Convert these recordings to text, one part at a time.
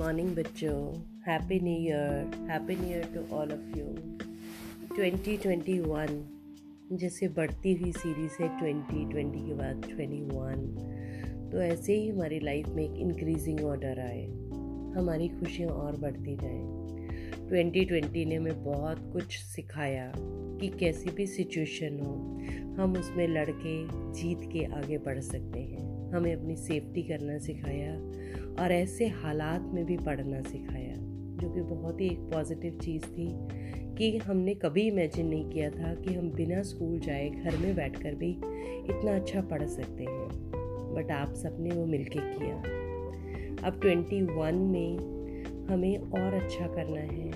Morning बच्चों. Happy new year happy new year to all of you 2021 जैसे बढ़ती हुई सीरीज़ है 2020 के बाद 21 तो ऐसे ही हमारी लाइफ में एक इंक्रीजिंग ऑर्डर आए. हमारी खुशियाँ और बढ़ती जाएँ. 2020 ने हमें बहुत कुछ सिखाया कि कैसी भी सिचुएशन हो, हम उसमें लड़के जीत के आगे बढ़ सकते हैं। हमें अपनी सेफ्टी करना सिखाया और ऐसे हालात में भी पढ़ना सिखाया, जो कि बहुत ही एक पॉजिटिव चीज़ थी कि हमने कभी इमेजिन नहीं किया था कि हम बिना स्कूल जाए घर में बैठकर भी इतना अच्छा पढ़ सकते हैं। बट आप सबने वो मिलके किया। अब 21 में हमें और अच्छा करना है।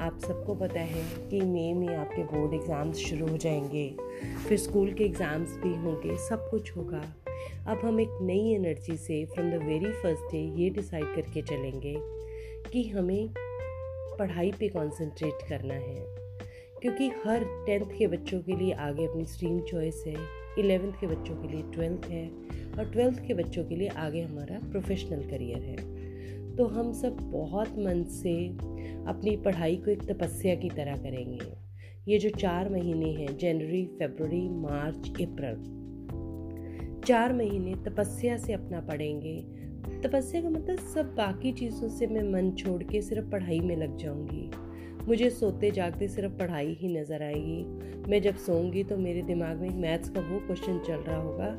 आप सबको पता है कि मई में आपके बोर्ड एग्ज़ाम्स शुरू हो जाएँगे, फिर स्कूल के एग्ज़ाम्स भी होंगे, सब कुछ होगा। अब हम एक नई एनर्जी से from the very first day ये डिसाइड करके चलेंगे कि हमें पढ़ाई पे कंसंट्रेट करना है। क्योंकि हर टेंथ के बच्चों के लिए आगे अपनी स्ट्रीम चॉइस है इलेवेंथ के बच्चों के लिए ट्वेल्थ है और ट्वेल्थ के बच्चों के लिए आगे हमारा प्रोफेशनल करियर है। तो हम सब बहुत मन से अपनी पढ़ाई को एक तपस्या की तरह करेंगे। ये जो चार महीने हैं, जनवरी, फरवरी, मार्च, अप्रैल, चार महीने तपस्या से अपना पढ़ेंगे। तपस्या का मतलब सब बाकी चीज़ों से मैं मन छोड़ के सिर्फ़ पढ़ाई में लग जाऊँगी। मुझे सोते जागते सिर्फ़ पढ़ाई ही नज़र आएगी। मैं जब सोऊँगी तो मेरे दिमाग में मैथ्स का वो क्वेश्चन चल रहा होगा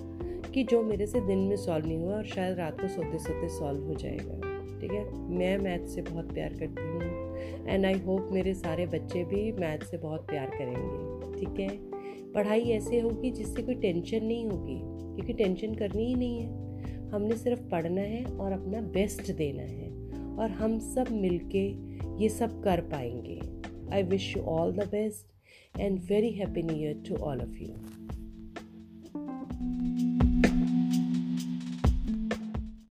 कि जो मेरे से दिन में सॉल्व नहीं हुआ और शायद रात को सोते सोते सॉल्व हो जाएगा। ठीक है? मैं मैथ से बहुत प्यार करती हूँ। एंड आई होप मेरे सारे बच्चे भी मैथ से बहुत प्यार करेंगे, ठीक है? पढ़ाई ऐसे होगी जिससे कोई टेंशन नहीं होगी, क्योंकि टेंशन करनी ही नहीं है। हमने सिर्फ़ पढ़ना है और अपना बेस्ट देना है और हम सब मिलके ये सब कर पाएँगे। I wish you all the best and very happy new year to all of you